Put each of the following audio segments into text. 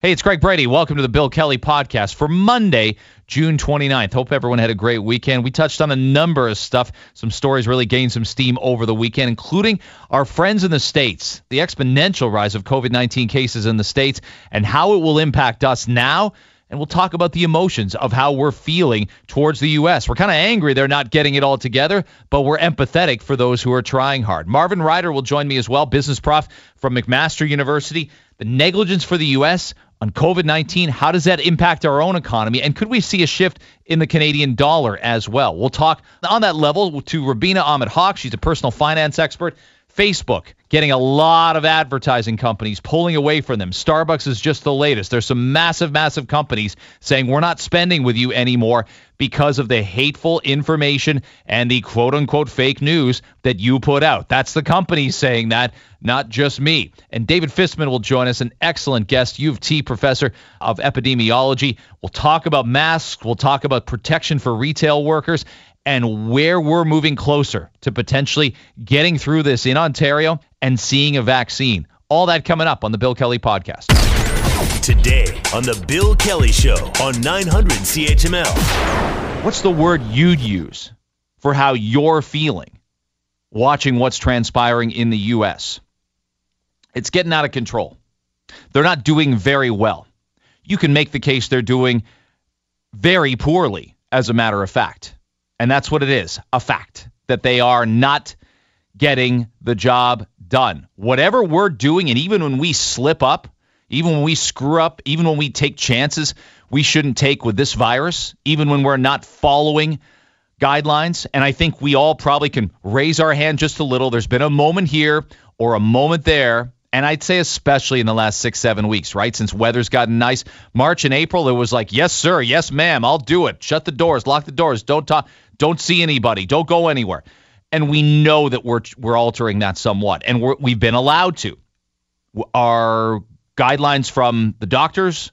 Hey, it's Greg Brady. Welcome to the Bill Kelly podcast for Monday, June 29th. Hope everyone had a great weekend. We touched on a number of stuff. Some stories really gained some steam over the weekend, including our friends in the States, the exponential rise of COVID 19 cases in the States, and how it will impact us now. And we'll talk about the emotions of how we're feeling towards the U.S. We're kind of angry they're not getting it all together, but we're empathetic for those who are trying hard. Marvin Ryder will join me as well, business prof from McMaster University. The negligence for the U.S on COVID 19. How does that impact our own economy? And could we see a shift in the Canadian dollar as well? We'll talk on that level to Rubina Ahmed Haq. She's a personal finance expert. Facebook getting a lot of advertising companies pulling away from them. Starbucks is just the latest. There's some massive, massive companies saying we're not spending with you anymore because of the hateful information and the quote unquote fake news that you put out. That's the company saying that, not just me. And David Fisman will join us, an excellent guest, U of T professor of epidemiology. We'll talk about masks, we'll talk about protection for retail workers, and where we're moving closer to potentially getting through this in Ontario and seeing a vaccine. All that coming up on the Bill Kelly podcast. Today on the Bill Kelly Show on 900 CHML. What's the word you'd use for how you're feeling watching what's transpiring in the U.S.? It's getting out of control. They're not doing very well. You can make the case they're doing very poorly, as a matter of fact. And that's what it is a fact that they are not getting the job done. Whatever we're doing, and even when we slip up, even when we screw up, even when we take chances we shouldn't take with this virus, even when we're not following guidelines. And I think we all probably can raise our hand just a little. There's been a moment here or a moment there. And I'd say, especially in the last six, seven weeks, right? Since weather's gotten nice. March and April, it was like, yes, sir, yes, ma'am, I'll do it. Shut the doors, lock the doors, don't talk. Don't see anybody. Don't go anywhere. And we know that we're we're altering that somewhat, and we're, we've been allowed to. Our guidelines from the doctors.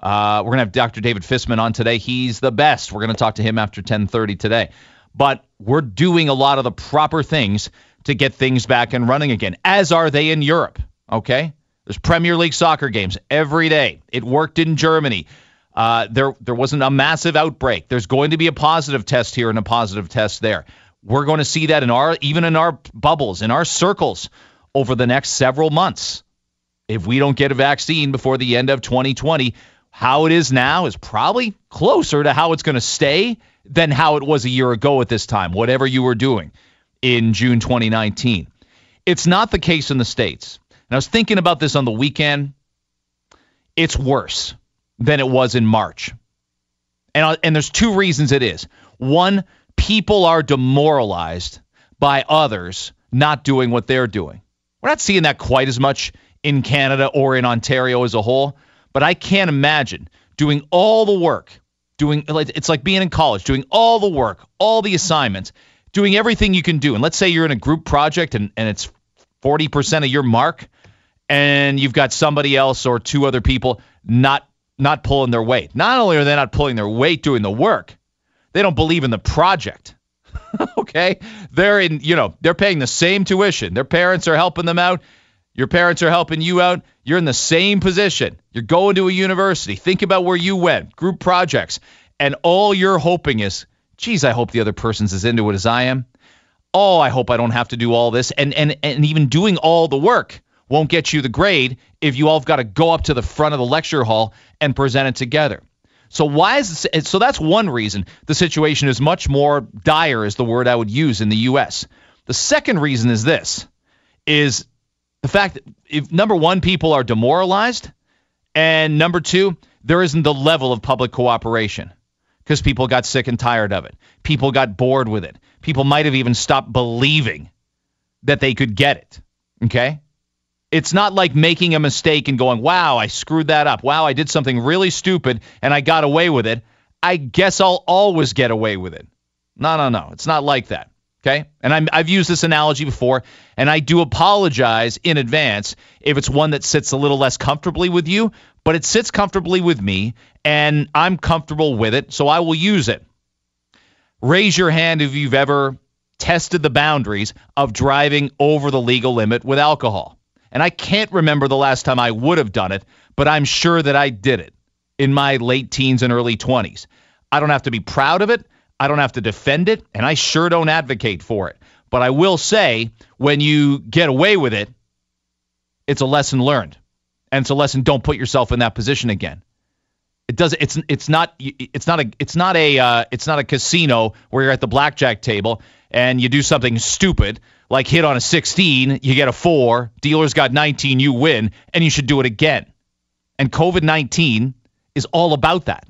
Uh, we're gonna have Dr. David Fisman on today. He's the best. We're gonna talk to him after 10:30 today. But we're doing a lot of the proper things to get things back and running again, as are they in Europe. Okay, there's Premier League soccer games every day. It worked in Germany. Uh, there there wasn't a massive outbreak. There's going to be a positive test here and a positive test there. We're going to see that in our even in our bubbles, in our circles over the next several months. If we don't get a vaccine before the end of 2020, how it is now is probably closer to how it's going to stay than how it was a year ago at this time, whatever you were doing in June 2019. It's not the case in the States. And I was thinking about this on the weekend. It's worse than it was in March. And, and there's two reasons it is. One, people are demoralized by others not doing what they're doing. We're not seeing that quite as much in Canada or in Ontario as a whole, but I can't imagine doing all the work, doing it's like being in college, doing all the work, all the assignments, doing everything you can do. And let's say you're in a group project and, and it's 40% of your mark, and you've got somebody else or two other people not not pulling their weight. Not only are they not pulling their weight doing the work, they don't believe in the project. okay? They're in, you know, they're paying the same tuition. Their parents are helping them out. Your parents are helping you out. You're in the same position. You're going to a university. Think about where you went, group projects. And all you're hoping is, geez, I hope the other person's as into it as I am. Oh, I hope I don't have to do all this. And and and even doing all the work won't get you the grade if you all have got to go up to the front of the lecture hall and present it together. So why is this, so that's one reason the situation is much more dire is the word I would use in the US. The second reason is this is the fact that if number 1 people are demoralized and number 2 there isn't the level of public cooperation because people got sick and tired of it. People got bored with it. People might have even stopped believing that they could get it. Okay? It's not like making a mistake and going, wow, I screwed that up. Wow, I did something really stupid and I got away with it. I guess I'll always get away with it. No, no, no. It's not like that. Okay. And i have used this analogy before, and I do apologize in advance if it's one that sits a little less comfortably with you, but it sits comfortably with me, and I'm comfortable with it, so I will use it. Raise your hand if you've ever tested the boundaries of driving over the legal limit with alcohol And I can't remember the last time I would have done it, but I'm sure that I did it in my late teens and early 20s. I don't have to be proud of it. I don't have to defend it, and I sure don't advocate for it. But I will say, when you get away with it, it's a lesson learned, and so, lesson. Don't put yourself in that position again. It does. It's it's not it's not a it's not a uh, it's not a casino where you're at the blackjack table and you do something stupid like hit on a 16, you get a four. Dealer's got 19, you win, and you should do it again. And COVID 19 is all about that.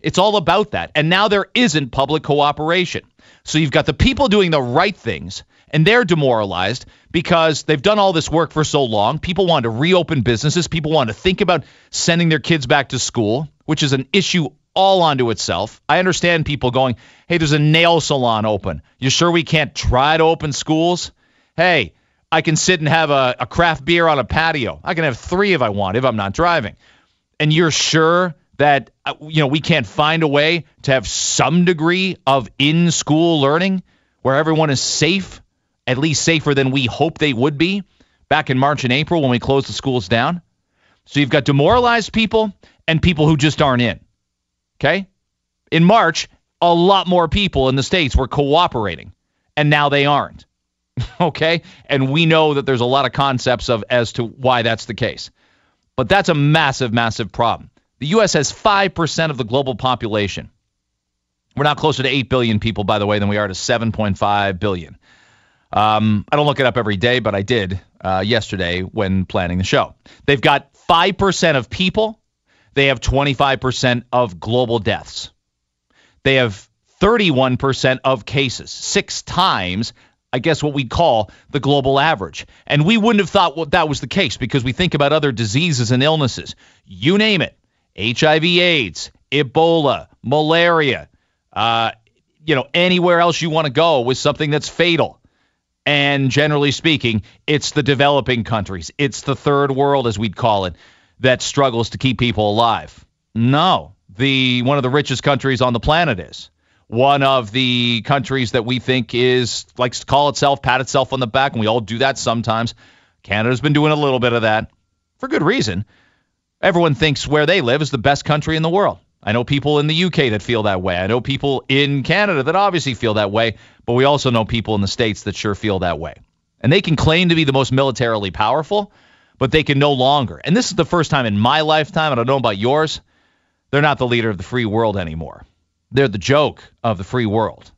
It's all about that. And now there isn't public cooperation. So you've got the people doing the right things, and they're demoralized because they've done all this work for so long. People want to reopen businesses. People want to think about sending their kids back to school, which is an issue all onto itself. I understand people going, hey, there's a nail salon open. You sure we can't try to open schools? Hey, I can sit and have a, a craft beer on a patio. I can have three if I want, if I'm not driving. And you're sure that uh, you know we can't find a way to have some degree of in-school learning where everyone is safe, at least safer than we hope they would be back in March and April when we closed the schools down. So you've got demoralized people and people who just aren't in. Okay? In March, a lot more people in the states were cooperating, and now they aren't. okay? And we know that there's a lot of concepts of as to why that's the case. But that's a massive, massive problem. The U.S. has 5% of the global population. We're now closer to 8 billion people, by the way, than we are to 7.5 billion. Um, I don't look it up every day, but I did uh, yesterday when planning the show. They've got 5% of people, they have 25% of global deaths. They have 31% of cases, six times I guess what we'd call the global average. And we wouldn't have thought that was the case because we think about other diseases and illnesses. You name it HIV, AIDS, Ebola, malaria, uh, you know, anywhere else you want to go with something that's fatal. And generally speaking, it's the developing countries, it's the third world, as we'd call it, that struggles to keep people alive. No, the one of the richest countries on the planet is one of the countries that we think is likes to call itself, pat itself on the back, and we all do that sometimes. Canada's been doing a little bit of that for good reason. Everyone thinks where they live is the best country in the world. I know people in the UK that feel that way. I know people in Canada that obviously feel that way, but we also know people in the States that sure feel that way. And they can claim to be the most militarily powerful, but they can no longer. And this is the first time in my lifetime, I don't know about yours, they're not the leader of the free world anymore. They're the joke of the free world.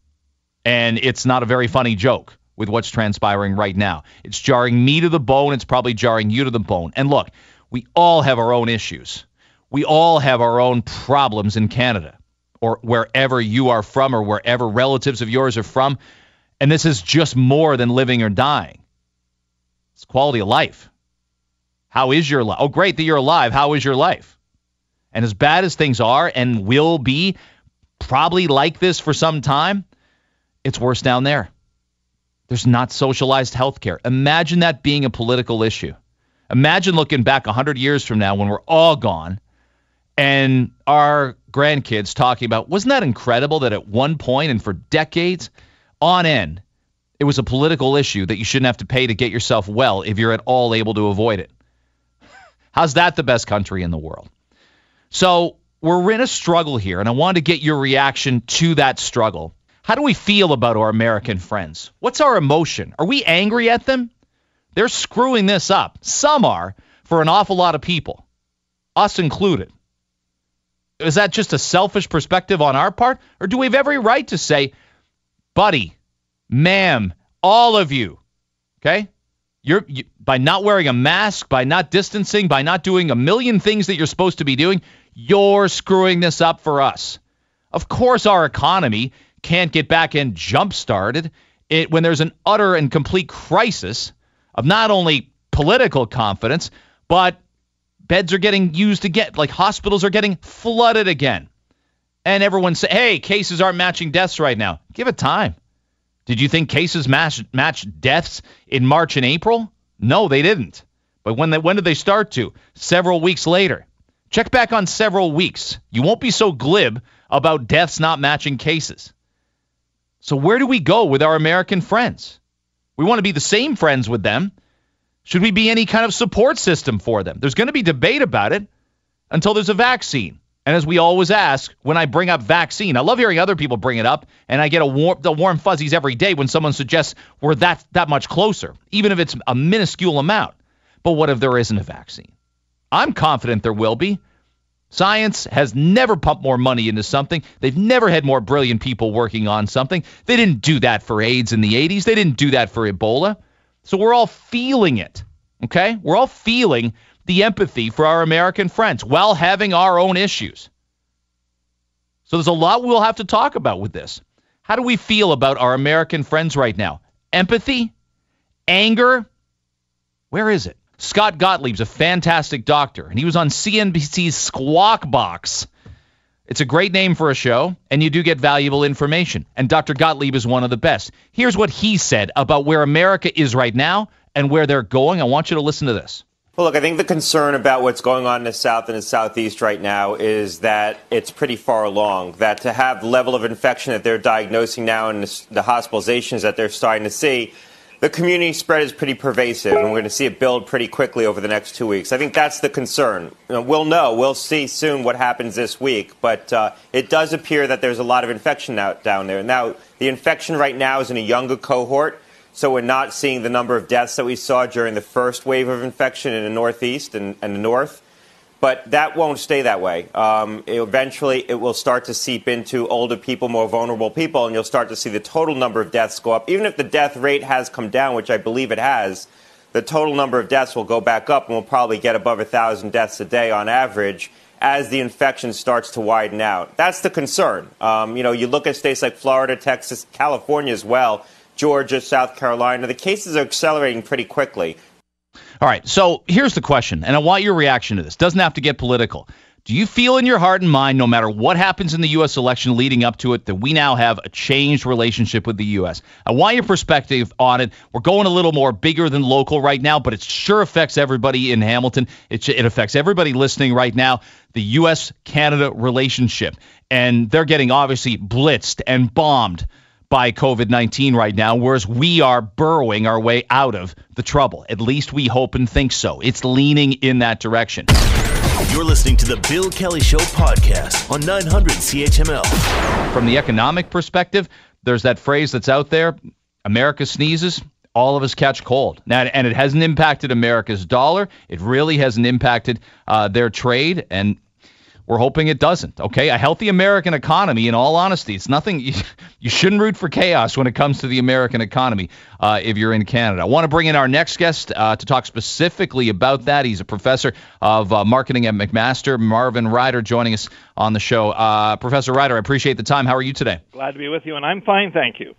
And it's not a very funny joke with what's transpiring right now. It's jarring me to the bone. It's probably jarring you to the bone. And look, we all have our own issues. We all have our own problems in Canada or wherever you are from or wherever relatives of yours are from. And this is just more than living or dying. It's quality of life. How is your life? Oh, great that you're alive. How is your life? And as bad as things are and will be, probably like this for some time, it's worse down there. There's not socialized health care. Imagine that being a political issue. Imagine looking back 100 years from now when we're all gone and our grandkids talking about, wasn't that incredible that at one point and for decades on end, it was a political issue that you shouldn't have to pay to get yourself well if you're at all able to avoid it? How's that the best country in the world? So we're in a struggle here, and I wanted to get your reaction to that struggle. How do we feel about our American friends? What's our emotion? Are we angry at them? They're screwing this up. Some are for an awful lot of people, us included. Is that just a selfish perspective on our part? Or do we have every right to say, buddy, ma'am, all of you, okay? You're you, by not wearing a mask, by not distancing, by not doing a million things that you're supposed to be doing, you're screwing this up for us. Of course, our economy can't get back and jump started it, when there's an utter and complete crisis of not only political confidence, but beds are getting used again, like hospitals are getting flooded again. And everyone say, hey, cases aren't matching deaths right now. Give it time. Did you think cases match, match deaths in March and April? No, they didn't. But when, they, when did they start to? Several weeks later. Check back on several weeks. You won't be so glib about deaths not matching cases. So, where do we go with our American friends? We want to be the same friends with them. Should we be any kind of support system for them? There's going to be debate about it until there's a vaccine. And as we always ask, when I bring up vaccine, I love hearing other people bring it up, and I get a warm, the warm fuzzies every day when someone suggests we're that that much closer, even if it's a minuscule amount. But what if there isn't a vaccine? I'm confident there will be. Science has never pumped more money into something. They've never had more brilliant people working on something. They didn't do that for AIDS in the 80s. They didn't do that for Ebola. So we're all feeling it. Okay? We're all feeling the empathy for our American friends while having our own issues. So there's a lot we'll have to talk about with this. How do we feel about our American friends right now? Empathy? Anger? Where is it? Scott Gottlieb's a fantastic doctor, and he was on CNBC's Squawk Box. It's a great name for a show, and you do get valuable information. And Dr. Gottlieb is one of the best. Here's what he said about where America is right now and where they're going. I want you to listen to this. Well, look, I think the concern about what's going on in the South and the Southeast right now is that it's pretty far along. That to have the level of infection that they're diagnosing now and the hospitalizations that they're starting to see, the community spread is pretty pervasive, and we're going to see it build pretty quickly over the next two weeks. I think that's the concern. We'll know, we'll see soon what happens this week, but uh, it does appear that there's a lot of infection out down there. Now, the infection right now is in a younger cohort, so we're not seeing the number of deaths that we saw during the first wave of infection in the Northeast and, and the North. But that won't stay that way. Um, eventually, it will start to seep into older people, more vulnerable people, and you'll start to see the total number of deaths go up. Even if the death rate has come down, which I believe it has, the total number of deaths will go back up, and we'll probably get above 1,000 deaths a day on average as the infection starts to widen out. That's the concern. Um, you know, you look at states like Florida, Texas, California as well, Georgia, South Carolina. The cases are accelerating pretty quickly. All right. So here's the question, and I want your reaction to this. Doesn't have to get political. Do you feel in your heart and mind, no matter what happens in the U.S. election leading up to it, that we now have a changed relationship with the U.S.? I want your perspective on it. We're going a little more bigger than local right now, but it sure affects everybody in Hamilton. It, it affects everybody listening right now. The U.S. Canada relationship. And they're getting obviously blitzed and bombed by COVID 19 right now, whereas we are burrowing our way out of the trouble. At least we hope and think so. It's leaning in that direction. You're listening to the Bill Kelly Show podcast on 900 CHML. From the economic perspective, there's that phrase that's out there America sneezes, all of us catch cold. Now, and it hasn't impacted America's dollar. It really hasn't impacted uh, their trade. And we're hoping it doesn't. Okay, a healthy American economy. In all honesty, it's nothing. You, you shouldn't root for chaos when it comes to the American economy uh, if you're in Canada. I want to bring in our next guest uh, to talk specifically about that. He's a professor of uh, marketing at McMaster. Marvin Ryder joining us on the show. Uh, professor Ryder, I appreciate the time. How are you today? Glad to be with you, and I'm fine, thank you.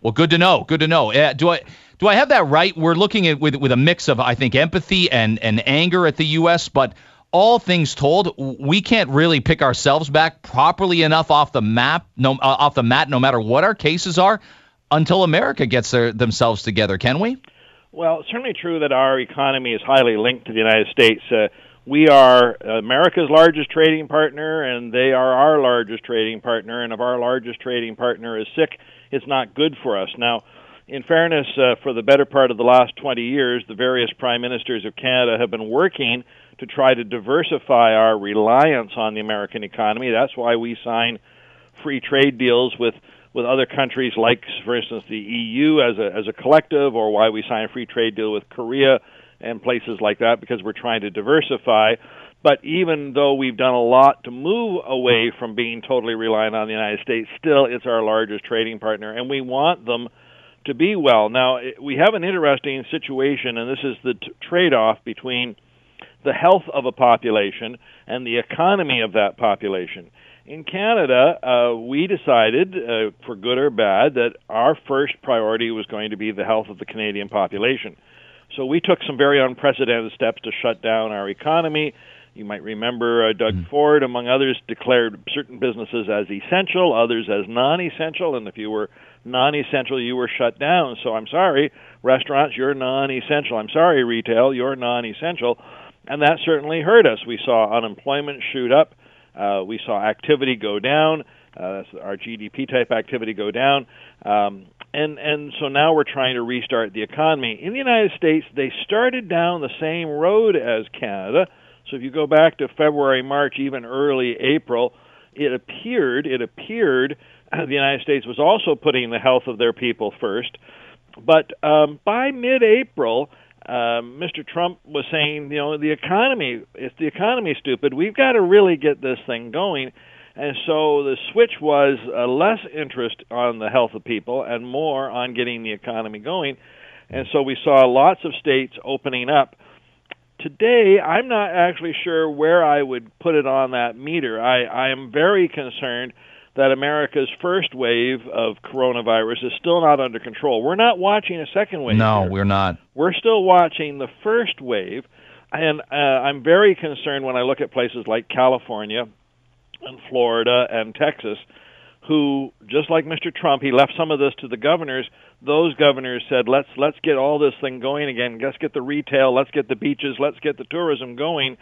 Well, good to know. Good to know. do I do I have that right? We're looking at with with a mix of I think empathy and and anger at the U.S., but all things told, we can't really pick ourselves back properly enough off the map, no, uh, off the mat, no matter what our cases are, until America gets their, themselves together, can we? Well, it's certainly true that our economy is highly linked to the United States. Uh, we are America's largest trading partner, and they are our largest trading partner. And if our largest trading partner is sick, it's not good for us. Now, in fairness, uh, for the better part of the last 20 years, the various prime ministers of Canada have been working to try to diversify our reliance on the American economy. That's why we sign free trade deals with with other countries like for instance the EU as a as a collective or why we sign a free trade deal with Korea and places like that because we're trying to diversify but even though we've done a lot to move away from being totally reliant on the United States still it's our largest trading partner and we want them to be well now we have an interesting situation and this is the t- trade-off between the health of a population and the economy of that population. In Canada, uh, we decided, uh, for good or bad, that our first priority was going to be the health of the Canadian population. So we took some very unprecedented steps to shut down our economy. You might remember uh, Doug mm. Ford, among others, declared certain businesses as essential, others as non essential, and if you were non essential, you were shut down. So I'm sorry, restaurants, you're non essential. I'm sorry, retail, you're non essential and that certainly hurt us. We saw unemployment shoot up, uh, we saw activity go down, uh, our GDP type activity go down. Um, and and so now we're trying to restart the economy. In the United States, they started down the same road as Canada. So if you go back to February, March, even early April, it appeared it appeared the United States was also putting the health of their people first. But um, by mid-April, uh, Mr. Trump was saying, you know, the economy, if the economy stupid, we've got to really get this thing going. And so the switch was uh, less interest on the health of people and more on getting the economy going. And so we saw lots of states opening up. Today, I'm not actually sure where I would put it on that meter. I, I am very concerned that America's first wave of coronavirus is still not under control. We're not watching a second wave. No, here. we're not. We're still watching the first wave, and uh, I'm very concerned when I look at places like California and Florida and Texas, who just like Mr. Trump, he left some of this to the governors. Those governors said, "Let's let's get all this thing going again. Let's get the retail, let's get the beaches, let's get the tourism going."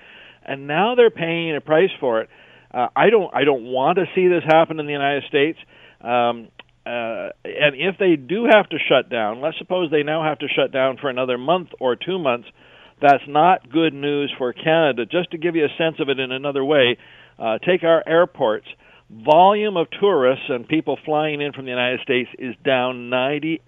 And now they're paying a price for it. Uh, I don't I don't want to see this happen in the United States. Um, uh, and if they do have to shut down, let's suppose they now have to shut down for another month or two months. That's not good news for Canada. Just to give you a sense of it in another way, uh, take our airports. Volume of tourists and people flying in from the United States is down 98%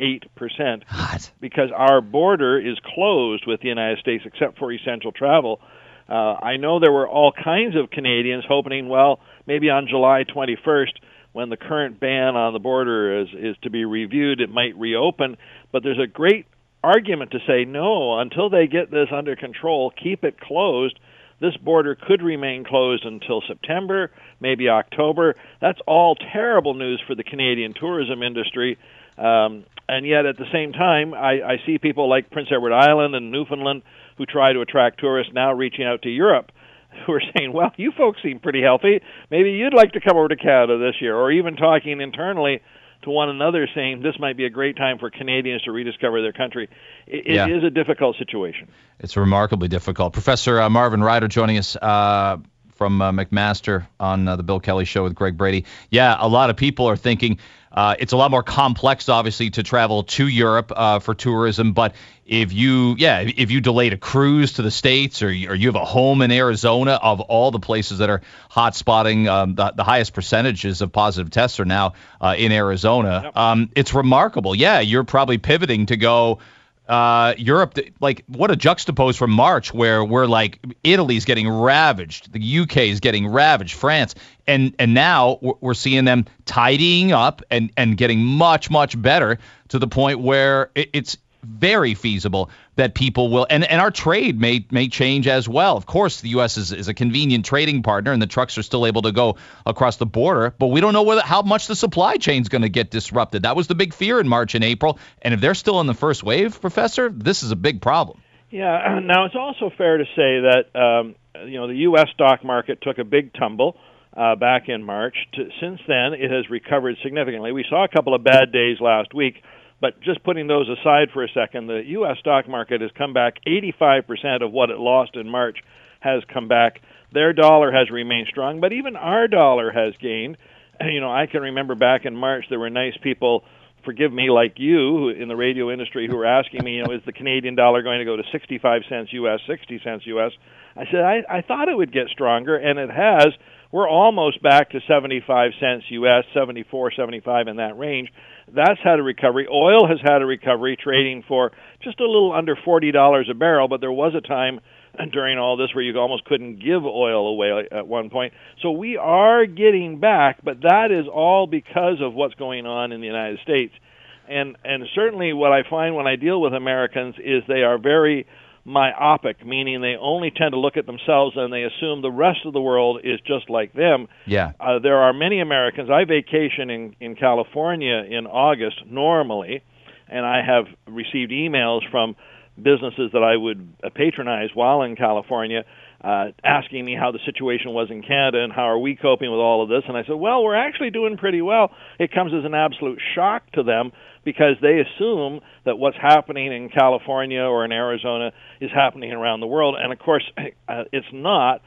God. because our border is closed with the United States except for essential travel. Uh, I know there were all kinds of Canadians hoping, well, maybe on July 21st, when the current ban on the border is is to be reviewed, it might reopen. But there's a great argument to say no until they get this under control, keep it closed. This border could remain closed until September, maybe October. That's all terrible news for the Canadian tourism industry. Um, and yet, at the same time, I, I see people like Prince Edward Island and Newfoundland who try to attract tourists now reaching out to Europe who are saying, well, you folks seem pretty healthy. Maybe you'd like to come over to Canada this year, or even talking internally to one another saying this might be a great time for Canadians to rediscover their country. It, it Yeah. is a difficult situation. It's remarkably difficult. Professor uh, Marvin Ryder joining us uh, from uh, McMaster on uh, the Bill Kelly Show with Greg Brady. Yeah, a lot of people are thinking uh, it's a lot more complex, obviously, to travel to Europe uh, for tourism. But if you, yeah, if you delayed a cruise to the states, or you, or you have a home in Arizona, of all the places that are hot spotting, um, the, the highest percentages of positive tests are now uh, in Arizona. Um, it's remarkable. Yeah, you're probably pivoting to go uh, Europe, like what a juxtapose from March, where we're like Italy's getting ravaged, the UK is getting ravaged, France, and and now we're- seeing them tidying up and and getting much much better to the point where it, it's very feasible that people will and, and our trade may may change as well. Of course, the U.S. is, is a convenient trading partner, and the trucks are still able to go across the border. But we don't know whether how much the supply chain is going to get disrupted. That was the big fear in March and April. And if they're still in the first wave, Professor, this is a big problem. Yeah. Now it's also fair to say that um, you know the U.S. stock market took a big tumble uh, back in March. To, since then, it has recovered significantly. We saw a couple of bad days last week, but just putting those aside for a second, the U.S. stock market has come back 85% of what it lost in March has come back. Their dollar has remained strong, but even our dollar has gained. And, you know, I can remember back in March there were nice people forgive me, like you in the radio industry, who were asking me, you know, is the Canadian dollar going to go to 65 cents U.S., 60 cents U.S.? I said I, I thought it would get stronger, and it has. We're almost back to 75 cents U.S., 74, 75 in that range. That's had a recovery. Oil has had a recovery, trading for just a little under $40 a barrel, but there was a time during all this where you almost couldn't give oil away at one point. So we are getting back, but that is all because of what's going on in the United States. And and certainly what I find when I deal with Americans is they are very myopic, meaning they only tend to look at themselves and they assume the rest of the world is just like them. Yeah. Uh, there are many Americans. I vacation in in California in August normally, and I have received emails from businesses that I would uh, patronize while in California, uh, asking me how the situation was in Canada and how are we coping with all of this. And I said, well, we're actually doing pretty well. It comes as an absolute shock to them because they assume that what's happening in California or in Arizona is happening around the world, and of course, uh, it's not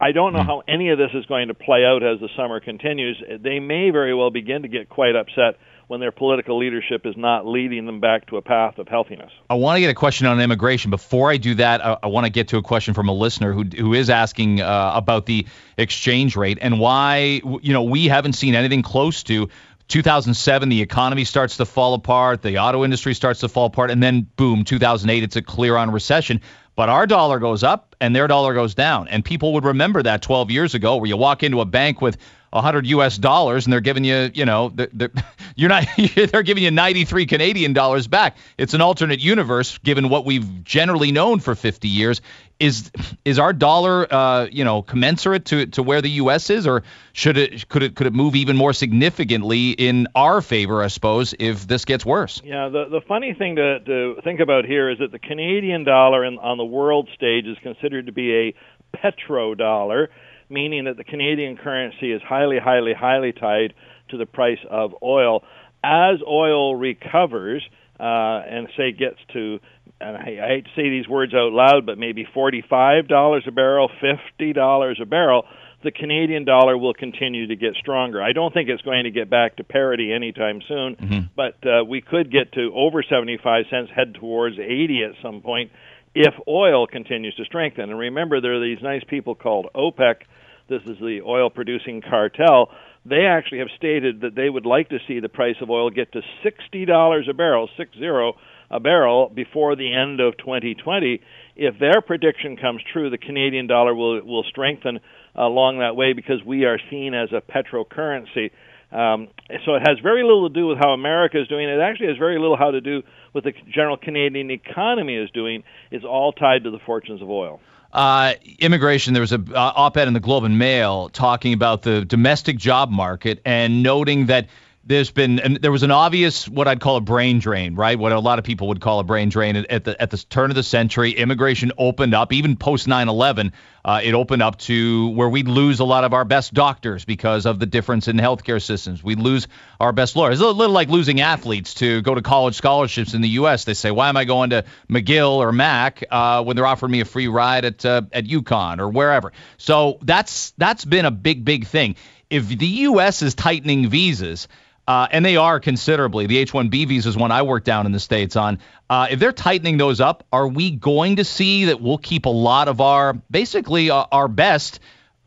I don't know how any of this is going to play out as the summer continues. They may very well begin to get quite upset when their political leadership is not leading them back to a path of healthiness. I want to get a question on immigration. Before I do that, I, I want to get to a question from a listener who who is asking uh, about the exchange rate and why you know we haven't seen anything close to 2007 the economy starts to fall apart the auto industry starts to fall apart and then boom 2008 it's a clear on recession but our dollar goes up and their dollar goes down and people would remember that 12 years ago where you walk into a bank with 100 US dollars and they're giving you, you know, they're, they're, you're not they're giving you 93 Canadian dollars back. It's an alternate universe given what we've generally known for 50 years. Is is our dollar uh, you know, commensurate to to where the US is or should it could it could it move even more significantly in our favor, I suppose, if this gets worse? Yeah, the the funny thing to to think about here is that the Canadian dollar in, on the world stage is considered to be a petrodollar meaning that the Canadian currency is highly, highly, highly tied to the price of oil. As oil recovers uh, and say gets to, and I, I hate to say these words out loud, but maybe forty-five dollars a barrel, fifty dollars a barrel, the Canadian dollar will continue to get stronger. I don't think it's going to get back to parity anytime soon, mm-hmm. but uh, we could get to over 75 cents, head towards 80 at some point if oil continues to strengthen. And remember, there are these nice people called OPEC. This is the oil producing cartel. They actually have stated that they would like to see the price of oil get to $60 a barrel, six zero a barrel, before the end of 2020. If their prediction comes true, the Canadian dollar will will strengthen along that way because we are seen as a petrocurrency. Um, so it has very little to do with how America is doing. It actually has very little how to do with the general Canadian economy is doing. It's all tied to the fortunes of oil. Uh, immigration. There was a uh, op-ed in the Globe and Mail talking about the domestic job market and noting that there's been and there was an obvious what I'd call a brain drain, right? What a lot of people would call a brain drain at the at the turn of the century. Immigration opened up, even post 9/11, uh, it opened up to where we'd lose a lot of our best doctors because of the difference in healthcare systems. We'd lose our best lawyers. It's a little like losing athletes to go to college scholarships in the U.S. They say, why am I going to McGill or Mac uh, when they're offering me a free ride at uh, at UConn or wherever? So that's that's been a big big thing. If the U.S. is tightening visas uh, and they are considerably. The H-1B visas, one I work down in the states on. Uh, if they're tightening those up, are we going to see that we'll keep a lot of our, basically uh, our best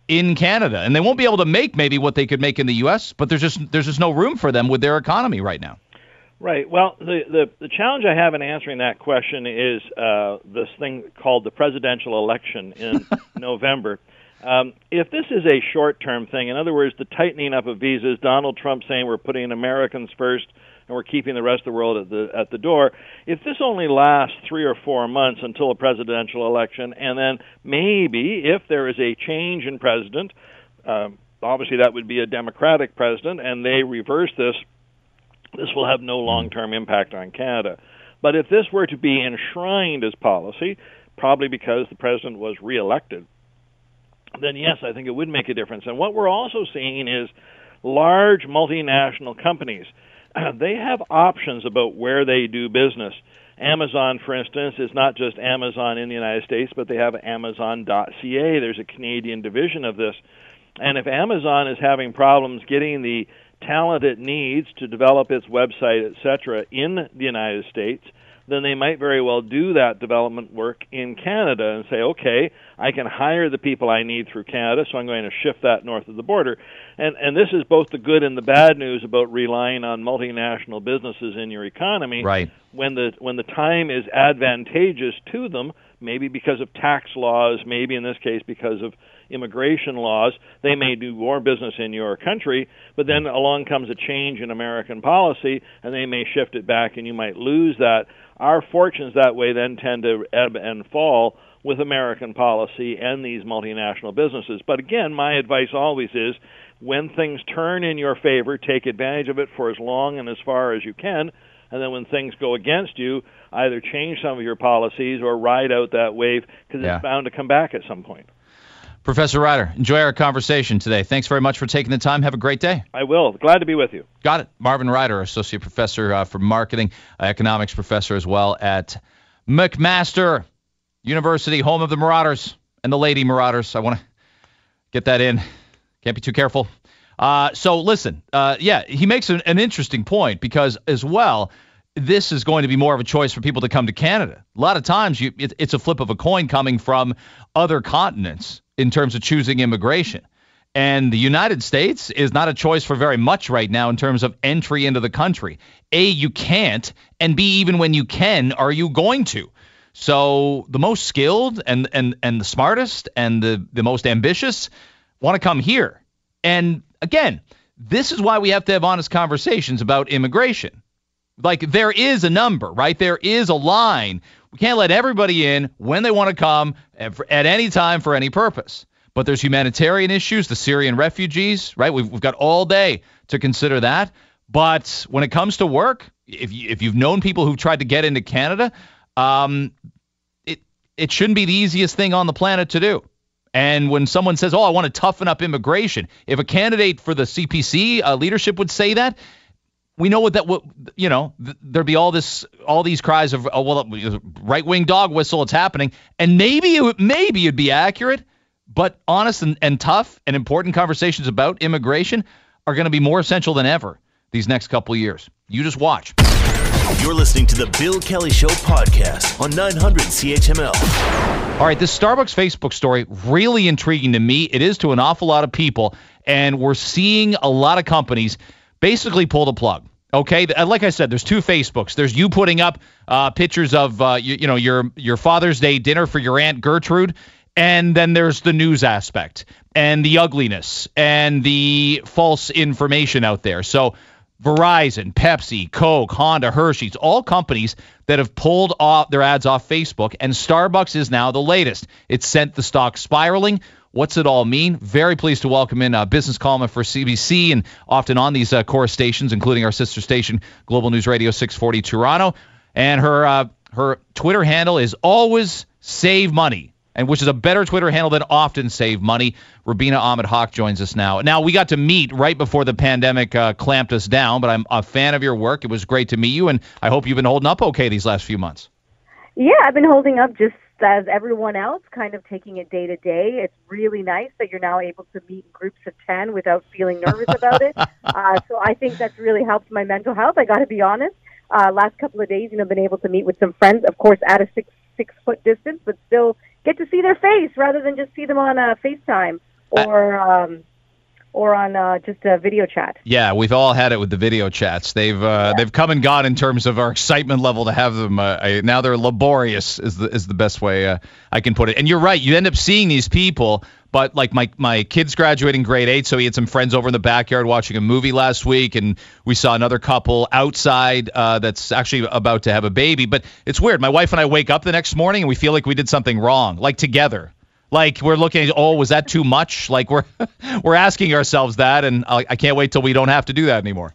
in Canada, and they won't be able to make maybe what they could make in the U.S. But there's just there's just no room for them with their economy right now. Right. Well, the, the, the challenge I have in answering that question is uh, this thing called the presidential election in November. Um, if this is a short term thing, in other words, the tightening up of visas, Donald Trump saying we're putting Americans first and we're keeping the rest of the world at the at the door. If this only lasts three or four months until a presidential election, and then maybe if there is a change in president, um, obviously that would be a Democratic president, and they reverse this, this will have no long term impact on Canada. But if this were to be enshrined as policy, probably because the president was reelected then yes, I think it would make a difference. And what we're also seeing is large multinational companies. They have options about where they do business. Amazon, for instance, is not just Amazon in the United States, but they have Amazon.ca. There's a Canadian division of this. And if Amazon is having problems getting the talent it needs to develop its website, etc., in the United States, then they might very well do that development work in Canada and say, okay, I can hire the people I need through Canada, so I'm going to shift that north of the border. And and this is both the good and the bad news about relying on multinational businesses in your economy. Right. When the when the time is advantageous to them, maybe because of tax laws, maybe in this case because of immigration laws, they may do more business in your country, but then along comes a change in American policy and they may shift it back and you might lose that. Our fortunes that way then tend to ebb and fall with American policy and these multinational businesses. But again, my advice always is when things turn in your favor, take advantage of it for as long and as far as you can. And then when things go against you, either change some of your policies or ride out that wave because yeah. it's bound to come back at some point. Professor Ryder, enjoy our conversation today. Thanks very much for taking the time. Have a great day. I will. Glad to be with you. Got it. Marvin Ryder, Associate Professor uh, for Marketing, uh, Economics Professor as well at McMaster University, home of the Marauders and the Lady Marauders. I want to Get that in. Can't be too careful. Uh, so listen, uh, yeah, he makes an, an interesting point because as well, this is going to be more of a choice for people to come to Canada. A lot of times, you, it, it's a flip of a coin coming from other continents in terms of choosing immigration. And the United States is not a choice for very much right now in terms of entry into the country. A, you can't, and B, even when you can, are you going to? So the most skilled and and and the smartest and the the most ambitious want to come here. And again, this is why we have to have honest conversations about immigration. Like there is a number, right? There is a line. We can't let everybody in when they want to come at, any time for any purpose. But there's humanitarian issues, the Syrian refugees, right? We've, we've got all day to consider that. But when it comes to work, if you, if you've known people who've tried to get into Canada, um, it it shouldn't be the easiest thing on the planet to do. And when someone says, "Oh, I want to toughen up immigration," if a candidate for the CPC uh, leadership would say that, we know what that what you know th- there'd be all this all these cries of oh, well right wing dog whistle it's happening. And maybe it, maybe it'd be accurate but honest and, and tough and important conversations about immigration are going to be more essential than ever these next couple of years. You just watch. You're listening to the Bill Kelly Show podcast on 900 CHML. all right this starbucks facebook story really intriguing to me. It is to an awful lot of people and we're seeing a lot of companies basically pull the plug. Okay, like I said, there's two Facebooks. There's you putting up uh, pictures of uh, you, you know your your Father's Day dinner for your aunt Gertrude, and then there's the news aspect and the ugliness and the false information out there. So Verizon, Pepsi, Coke, Honda, Hershey's, all companies that have pulled off their ads off Facebook, and Starbucks is now the latest. It sent the stock spiraling. What's it all mean? Very pleased to welcome in a business columnist for CBC and often on these uh, Corus stations, including our sister station, Global News Radio 640 Toronto. And her uh, her Twitter handle is always save money, and which is a better Twitter handle than often save money. Rubina Ahmed Haq joins us now. Now we got to meet right before the pandemic uh, clamped us down, but I'm a fan of your work. It was great to meet you, and I hope you've been holding up okay these last few months. Yeah, I've been holding up just as everyone else, kind of taking it day to day. It's really nice that you're now able to meet in groups of 10 without feeling nervous about it. Uh, so I think that's really helped my mental health. I got to be honest. Uh, last couple of days, you know, been able to meet with some friends, of course, at a six six foot distance, but still get to see their face rather than just see them on a FaceTime or um, or on uh, just a video chat. Yeah, we've all had it with the video chats. They've uh, yeah. they've come and gone in terms of our excitement level to have them. Uh, I, now they're laborious is the is the best way uh, I can put it. And you're right. You end up seeing these people. But like my my kid's graduating grade eight, so he had some friends over in the backyard watching a movie last week, and we saw another couple outside uh, that's actually about to have a baby. But it's weird. My wife and I wake up the next morning and we feel like we did something wrong, like together. Like we're looking, oh, was that too much? Like we're we're asking ourselves that, and I, I can't wait till we don't have to do that anymore.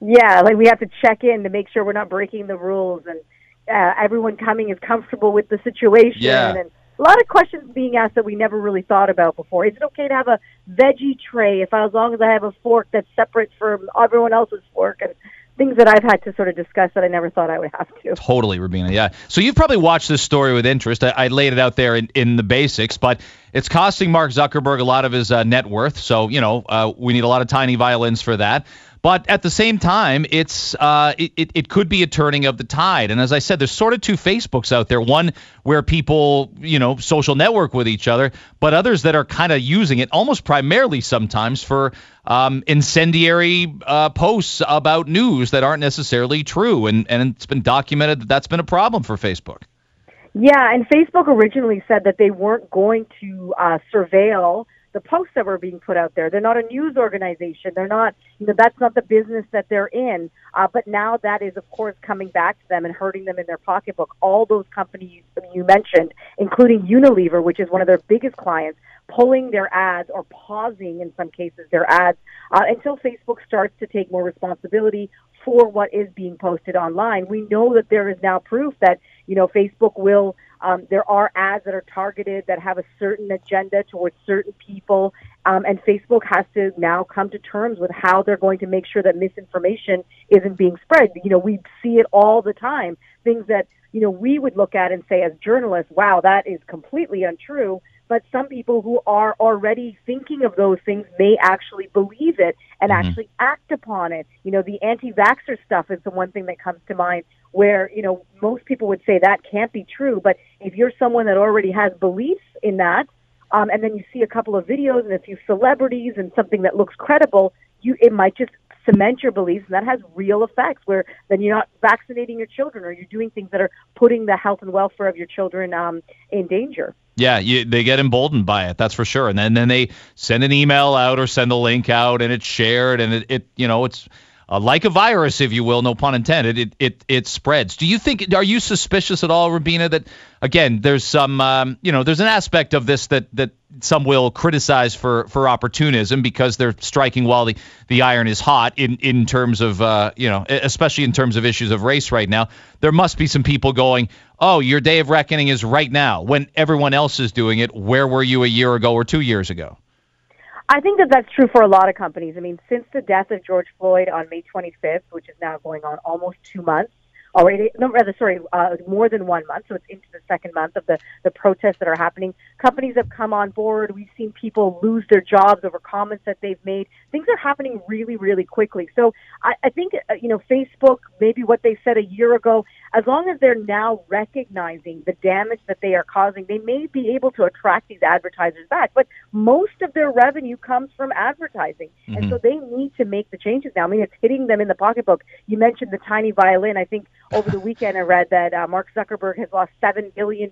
Yeah, like we have to check in to make sure we're not breaking the rules, and uh, everyone coming is comfortable with the situation. Yeah. And a lot of questions being asked that we never really thought about before. Is it okay to have a veggie tray if as long as I have a fork that's separate from everyone else's fork? And things that I've had to sort of discuss that I never thought I would have to. Totally, Rubina. Yeah. So you've probably watched this story with interest. I, I laid it out there in, in the basics, but it's costing Mark Zuckerberg a lot of his uh, net worth. So, you know, uh, we need a lot of tiny violins for that. But at the same time, it's uh, it, it, it could be a turning of the tide. And as I said, there's sort of two Facebooks out there. One where people, you know, social network with each other, but others that are kind of using it almost primarily sometimes for um, incendiary uh, posts about news that aren't necessarily true. And, and it's been documented that that's been a problem for Facebook. Yeah, and Facebook originally said that they weren't going to uh, surveil the posts that were being put out there. They're not a news organization. They're not, you know, that's not the business that they're in. Uh, but now that is, of course, coming back to them and hurting them in their pocketbook. All those companies you mentioned, including Unilever, which is one of their biggest clients, pulling their ads or pausing, in some cases, their ads uh, until Facebook starts to take more responsibility for what is being posted online. We know that there is now proof that, you know, Facebook will um, there are ads that are targeted that have a certain agenda towards certain people, um, and Facebook has to now come to terms with how they're going to make sure that misinformation isn't being spread. You know, we see it all the time. Things that you know we would look at and say as journalists, "Wow, that is completely untrue." But some people who are already thinking of those things may actually believe it and mm-hmm. actually act upon it. You know, the anti-vaxxer stuff is the one thing that comes to mind where, you know, most people would say that can't be true, but if you're someone that already has beliefs in that, um, and then you see a couple of videos and a few celebrities and something that looks credible, you it might just cement your beliefs, and that has real effects. Where then you're not vaccinating your children, or you're doing things that are putting the health and welfare of your children um, in danger. Yeah, you, they get emboldened by it. That's for sure. And then then they send an email out or send a link out, and it's shared, and it, it you know it's. Uh, like a virus, if you will, no pun intended, it, it it spreads. Do you think? Are you suspicious at all, Rubina, that again, there's some, um, you know, there's an aspect of this that that some will criticize for for opportunism because they're striking while the, the iron is hot in in terms of uh, you know especially in terms of issues of race right now there must be some people going oh your day of reckoning is right now when everyone else is doing it where were you a year ago or 2 years ago I think that that's true for a lot of companies. I mean, since the death of George Floyd on May 25th, which is now going on almost two months, already, no, rather, sorry, uh, more than one month. So it's into the second month of the, the protests that are happening. Companies have come on board. We've seen people lose their jobs over comments that they've made. Things are happening really, really quickly. So I, I think, uh, you know, Facebook, maybe what they said a year ago, as long as they're now recognizing the damage that they are causing, they may be able to attract these advertisers back. But most of their revenue comes from advertising. Mm-hmm. And so they need to make the changes now. I mean, it's hitting them in the pocketbook. You mentioned the tiny violin. I think over the weekend I read that uh, Mark Zuckerberg has lost $7 billion.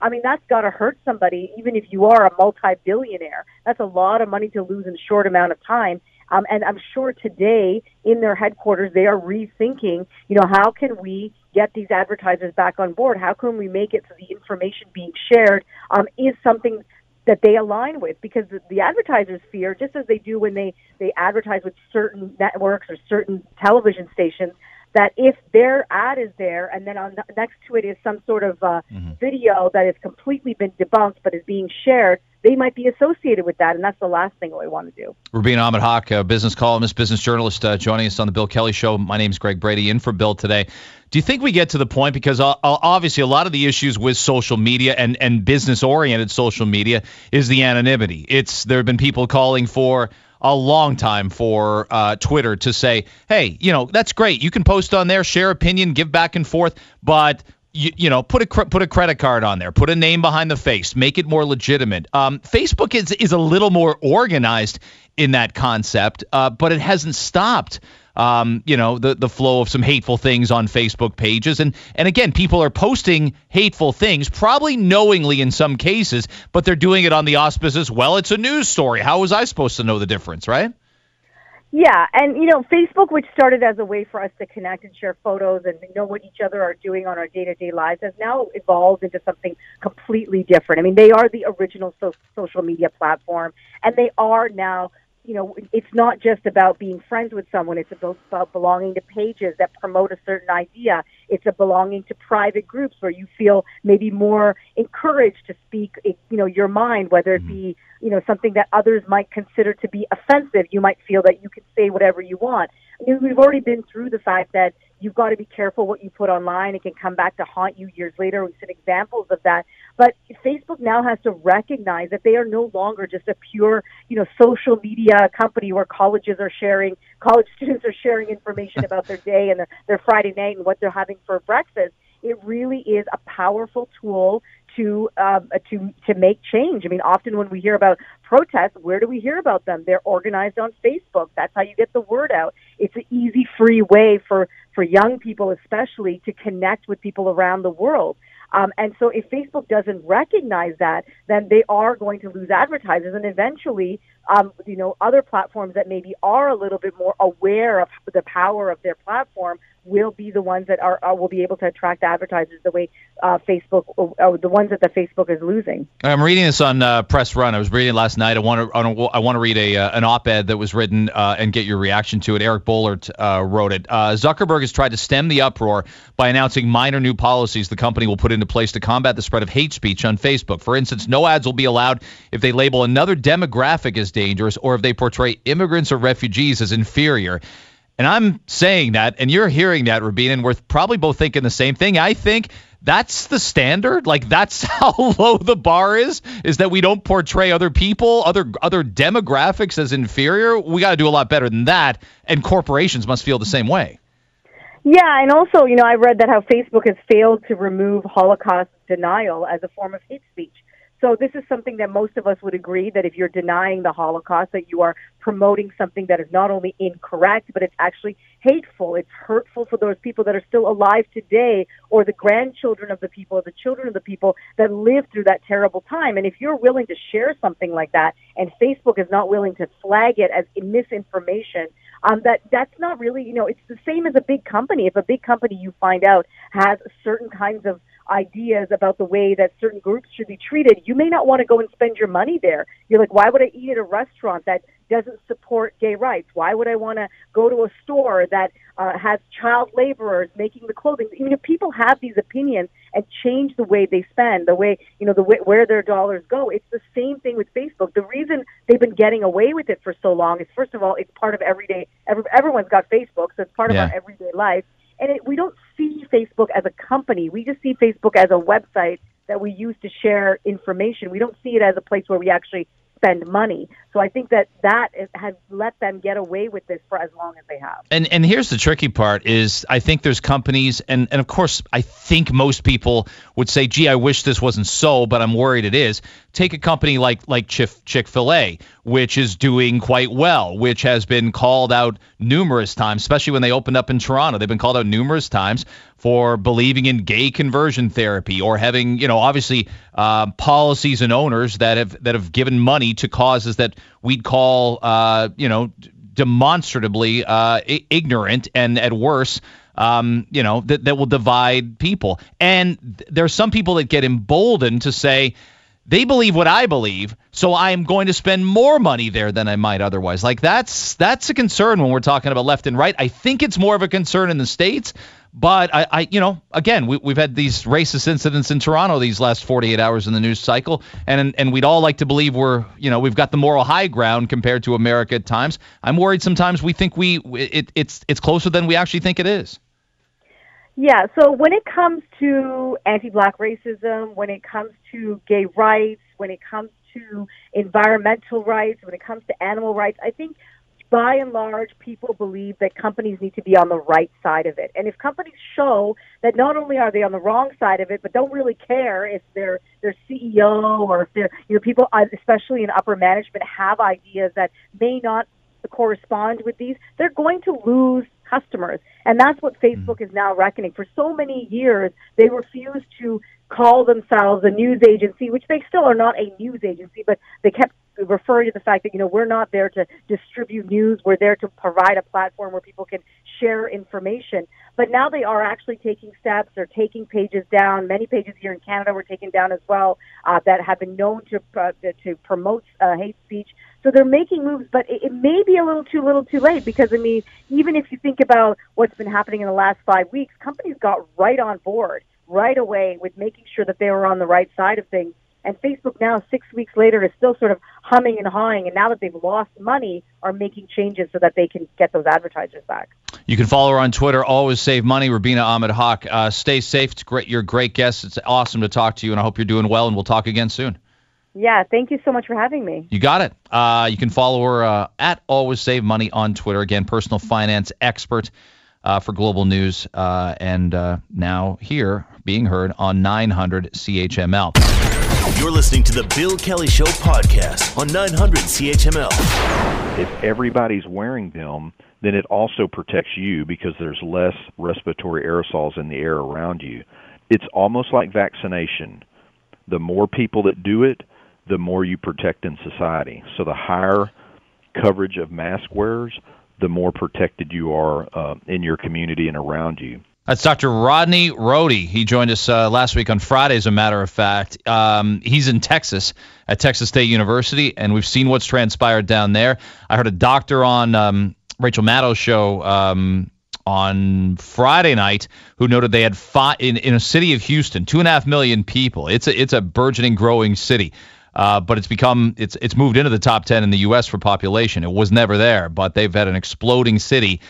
I mean, that's got to hurt somebody, even if you are a multi billionaire. That's a lot of money to lose in a short amount of time. Um, and I'm sure today in their headquarters, they are rethinking, you know, how can we get these advertisers back on board? How can we make it so the information being shared um, is something that they align with? Because the advertisers fear, just as they do when they, they advertise with certain networks or certain television stations, that if their ad is there and then on next to it is some sort of uh, mm-hmm. video that has completely been debunked but is being shared, they might be associated with that, and that's the last thing we want to do. Rubina Ahmed Haq, a business columnist, business journalist, uh, joining us on the Bill Kelly Show. My name is Greg Brady, in for Bill today. Do you think we get to the point because uh, obviously a lot of the issues with social media and and business oriented social media is the anonymity. It's there have been people calling for a long time for uh, Twitter to say, hey, you know, that's great. You can post on there, share opinion, give back and forth, but you, you, know, put a put a credit card on there, put a name behind the face, make it more legitimate. Um, Facebook is is a little more organized in that concept, uh, but it hasn't stopped um, you know, the the flow of some hateful things on Facebook pages. And and again, people are posting hateful things, probably knowingly in some cases, but they're doing it on the auspices. Well, it's a news story. How was I supposed to know the difference, right? Yeah, and you know, Facebook, which started as a way for us to connect and share photos and know what each other are doing on our day-to-day lives, has now evolved into something completely different. I mean, they are the original so- social media platform, and they are now you know, it's not just about being friends with someone. It's about, about belonging to pages that promote a certain idea. It's a belonging to private groups where you feel maybe more encouraged to speak, you know, your mind, whether it mm-hmm. be, you know, something that others might consider to be offensive. You might feel that you can say whatever you want. I mean, we've already been through the fact that you've got to be careful what you put online. It can come back to haunt you years later. We've seen examples of that. But Facebook now has to recognize that they are no longer just a pure, you know, social media company where colleges are sharing, college students are sharing information about their day and their, their Friday night and what they're having for breakfast. It really is a powerful tool to um, to to make change. I mean, often when we hear about protests, where do we hear about them? They're organized on Facebook. That's how you get the word out. It's an easy, free way for for young people, especially, to connect with people around the world. Um, and so if Facebook doesn't recognize that, then they are going to lose advertisers. And eventually, um, you know, other platforms that maybe are a little bit more aware of the power of their platform will be the ones that are, are will be able to attract advertisers the way uh, Facebook, or, the ones that the Facebook is losing. I'm reading this on uh, Press Run. I was reading last night. I want to I want to read a uh, an op-ed that was written uh, and get your reaction to it. Eric uh, wrote it. Uh, Zuckerberg has tried to stem the uproar by announcing minor new policies the company will put into place to combat the spread of hate speech on Facebook. For instance, no ads will be allowed if they label another demographic as dangerous or if they portray immigrants or refugees as inferior. And I'm saying that, and you're hearing that, Rubina, and we're probably both thinking the same thing. I think that's the standard. Like that's how low the bar is. Is that we don't portray other people, other other demographics as inferior. We got to do a lot better than that. And corporations must feel the same way. Yeah, and also, you know, I read that how Facebook has failed to remove Holocaust denial as a form of hate speech. So this is something that most of us would agree that if you're denying the Holocaust, that you are promoting something that is not only incorrect, but it's actually hateful. It's hurtful for those people that are still alive today, or the grandchildren of the people, or the children of the people that lived through that terrible time. And if you're willing to share something like that, and Facebook is not willing to flag it as misinformation, um, that that's not really, you know, it's the same as a big company. If a big company you find out has certain kinds of ideas about the way that certain groups should be treated, you may not want to go and spend your money there. You're like, why would I eat at a restaurant that doesn't support gay rights? Why would I want to go to a store that uh, has child laborers making the clothing? You know, people have these opinions and change the way they spend, the way you know the way, where their dollars go. It's the same thing with Facebook. The reason they've been getting away with it for so long is, first of all, it's part of everyday. Every, everyone's got Facebook, so it's part of our everyday life and it, we don't see Facebook as a company. We just see Facebook as a website that we use to share information. We don't see it as a place where we actually spend money. So I think that that has let them get away with this for as long as they have. And and here's the tricky part is I think there's companies and and of course I think most people would say, gee, I wish this wasn't so, but I'm worried it is. Take a company like like Chick Fil A, which is doing quite well, which has been called out numerous times, especially when they opened up in Toronto. They've been called out numerous times for believing in gay conversion therapy or having, you know, obviously uh, policies and owners that have that have given money to causes that we'd call, uh, you know, demonstrably uh, ignorant and at worst um, you know that, that will divide people and th- there are some people that get emboldened to say they believe what I believe, so I am going to spend more money there than I might otherwise. Like that's that's a concern when we're talking about left and right. I think it's more of a concern in the states, but I, I you know, again, we, we've had these racist incidents in Toronto these last 48 hours in the news cycle, and and we'd all like to believe we're you know we've got the moral high ground compared to America at times. I'm worried sometimes we think we it, it's it's closer than we actually think it is. Yeah, so when it comes to anti black racism, when it comes to gay rights, when it comes to environmental rights, when it comes to animal rights, I think by and large people believe that companies need to be on the right side of it. And if companies show that not only are they on the wrong side of it, but don't really care if their their CEO or if their you know people uh, especially in upper management have ideas that may not correspond with these, they're going to lose customers. And that's what Facebook is now reckoning. For so many years, they refused to call themselves a news agency, which they still are not a news agency, but they kept referring to the fact that, you know, we're not there to distribute news. We're there to provide a platform where people can share information. But now they are actually taking steps. They're taking pages down. Many pages here in Canada were taken down as well uh, that have been known to uh, to promote uh, hate speech. So they're making moves, but it, it may be a little too little, too late. Because I mean, even if you think about what's been happening in the last five weeks, companies got right on board right away with making sure that they were on the right side of things. And Facebook now, six weeks later, is still sort of humming and hawing. And now that they've lost money, are making changes so that they can get those advertisers back. You can follow her on Twitter. Always save money. Rubina Ahmed Haq. Uh, stay safe. It's great. You're a great guest. It's awesome to talk to you, and I hope you're doing well. And we'll talk again soon. Yeah, thank you so much for having me. You got it. Uh, you can follow her uh, at Always Save Money on Twitter. Again, personal finance expert uh, for global news, uh, and uh, now here being heard on 900 CHML. You're listening to the Bill Kelly Show podcast on 900 CHML. If everybody's wearing them, then it also protects you because there's less respiratory aerosols in the air around you. It's almost like vaccination. The more people that do it, the more you protect in society. So the higher coverage of mask wearers, the more protected you are uh, in your community and around you. That's Dr. Rodney Rohde. He joined us uh, last week on Friday, as a matter of fact. Um, he's in Texas at Texas State University, and we've seen what's transpired down there. I heard a doctor on um, Rachel Maddow's show um, on Friday night who noted they had five in, in a city of Houston, two and a half million people. It's a it's a burgeoning, growing city. Uh, but it's become it's it's moved into the top 10 in the U.S. for population. It was never there, but they've had an exploding city.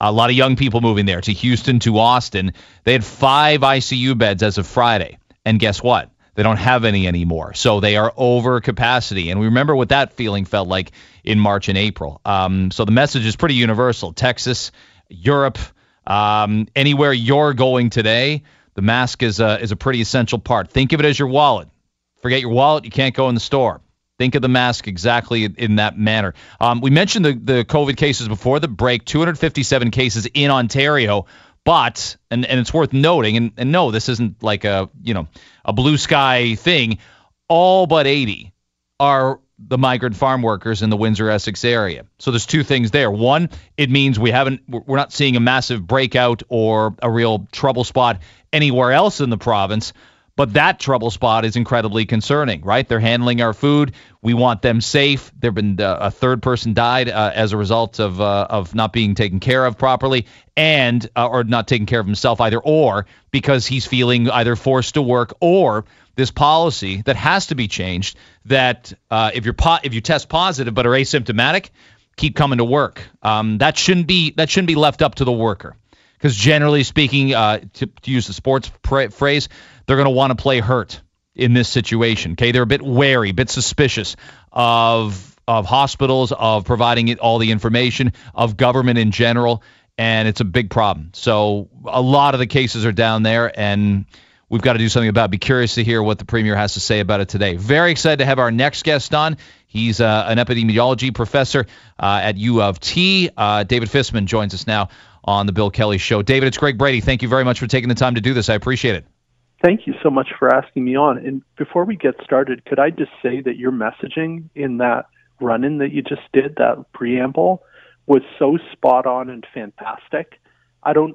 A lot of young people moving there to Houston, to Austin. They had five ICU beds as of Friday. And guess what? They don't have any anymore. So they are over capacity. And we remember what that feeling felt like in March and April. Um, so the message is pretty universal. Texas, Europe, um, anywhere you're going today, the mask is a, is a pretty essential part. Think of it as your wallet. Forget your wallet, you can't go in the store. Think of the mask exactly in that manner. Um, we mentioned the, the COVID cases before the break 257 cases in Ontario. But and, and it's worth noting, and, and no, this isn't like a you know a blue sky thing. All but 80 are the migrant farm workers in the Windsor Essex area. So there's two things there. One, it means we haven't we're not seeing a massive breakout or a real trouble spot anywhere else in the province. But that trouble spot is incredibly concerning, right? They're handling our food. We want them safe. There've been uh, a third person died uh, as a result of uh, of not being taken care of properly, and uh, or not taking care of himself either, or because he's feeling either forced to work or this policy that has to be changed. That uh, if you're po- if you test positive but are asymptomatic, keep coming to work. Um, that shouldn't be that shouldn't be left up to the worker because generally speaking, uh, to, to, use the sports phrase, they're going to want to play hurt in this situation. Okay, they're a bit wary, a bit suspicious of of hospitals, of providing all the information, of government in general, and it's a big problem. So a lot of the cases are down there, and we've got to do something about it. Be curious to hear what the premier has to say about it today. Very excited to have our next guest on. He's uh, an epidemiology professor uh, at U of T. Uh, David Fisman joins us now on the Bill Kelly Show. David, it's Greg Brady. Thank you very much for taking the time to do this. I appreciate it. Thank you so much for asking me on. And before we get started, could I just say that your messaging in that run in that you just did, that preamble, was so spot on and fantastic. I don't,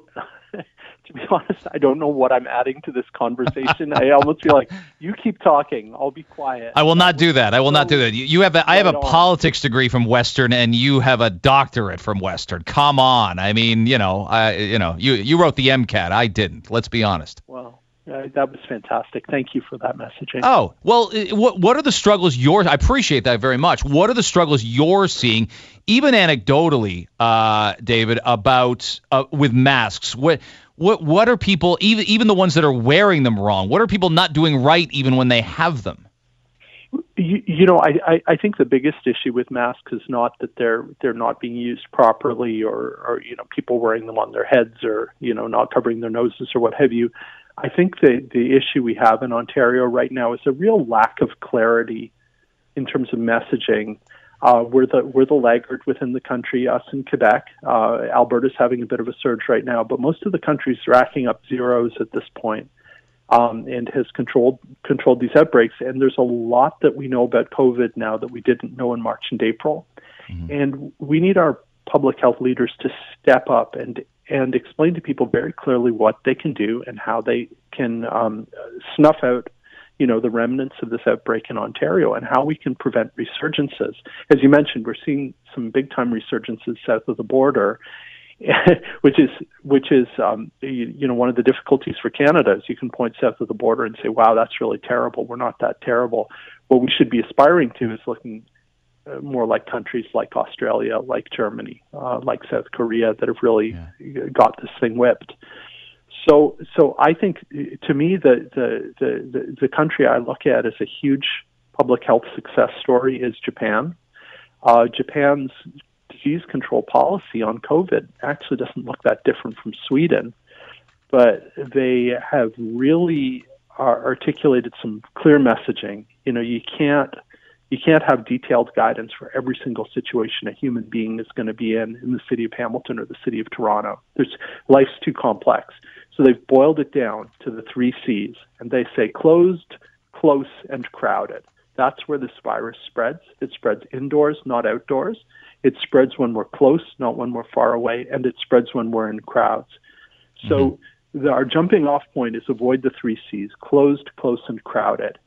to be honest, I don't know what I'm adding to this conversation. I almost feel like you keep talking, I'll be quiet. I will not do that. I will not do that. You, have a, I have a politics degree from Western, and you have a doctorate from Western. Come on, I mean, you know, I, you know, you you wrote the MCAT. I didn't. Let's be honest. Well, uh, that was fantastic. Thank you for that messaging. Oh well, what what are the struggles you're? I appreciate that very much. What are the struggles you're seeing, even anecdotally, uh, David, about uh, with masks? What what what are people even even the ones that are wearing them wrong? What are people not doing right even when they have them? You, you know, I, I, I think the biggest issue with masks is not that they're they're not being used properly, or or you know people wearing them on their heads, or you know not covering their noses or what have you. I think the the issue we have in Ontario right now is a real lack of clarity in terms of messaging. Uh, we're the we're the laggard within the country. Us in Quebec, uh, Alberta's having a bit of a surge right now, but most of the country's racking up zeros at this point, um, and has controlled controlled these outbreaks. And there's a lot that we know about COVID now that we didn't know in March and April, mm-hmm. and we need our public health leaders to step up and and explain to people very clearly what they can do and how they can um, snuff out you know the remnants of this outbreak in Ontario and how we can prevent resurgences. As you mentioned, we're seeing some big time resurgences south of the border, which is which is um, you, you know one of the difficulties for Canada is you can point south of the border and say, "Wow, that's really terrible." We're not that terrible. What we should be aspiring to is looking uh, more like countries like Australia, like Germany, uh, like South Korea that have really yeah. got this thing whipped. So, so I think to me the, the the the country I look at as a huge public health success story is Japan. Uh, Japan's disease control policy on COVID actually doesn't look that different from Sweden, but they have really articulated some clear messaging. You know, you can't you can't have detailed guidance for every single situation a human being is going to be in in the city of Hamilton or the city of Toronto. There's life's too complex. So they've boiled it down to the three C's, and they say closed, close, and crowded. That's where this virus spreads. It spreads indoors, not outdoors. It spreads when we're close, not when we're far away, and it spreads when we're in crowds. So mm-hmm. the, our jumping off point is avoid the three C's closed, close, and crowded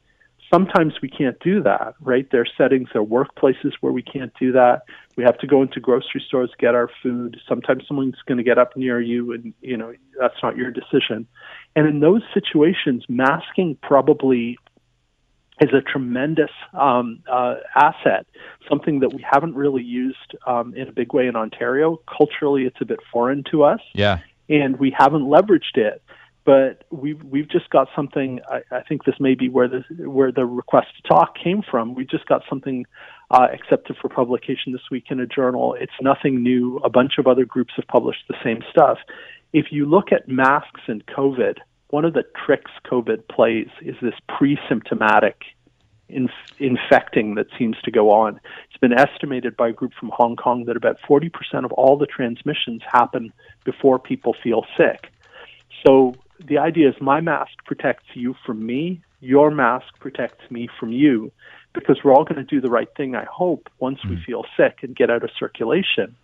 sometimes we can't do that, right? There are settings, there are workplaces where we can't do that. We have to go into grocery stores, get our food. Sometimes someone's going to get up near you and, you know, that's not your decision. And in those situations, masking probably is a tremendous um, uh, asset, something that we haven't really used um, in a big way in Ontario. Culturally, it's a bit foreign to us. Yeah. And we haven't leveraged it. But we've we've just got something. I, I think this may be where the where the request to talk came from. We just got something uh, accepted for publication this week in a journal. It's nothing new. A bunch of other groups have published the same stuff. If you look at masks and COVID, one of the tricks COVID plays is this pre-symptomatic inf- infecting that seems to go on. It's been estimated by a group from Hong Kong that about 40% of all the transmissions happen before people feel sick. So the idea is my mask protects you from me, your mask protects me from you, because we're all going to do the right thing, I hope, once mm. we feel sick and get out of circulation.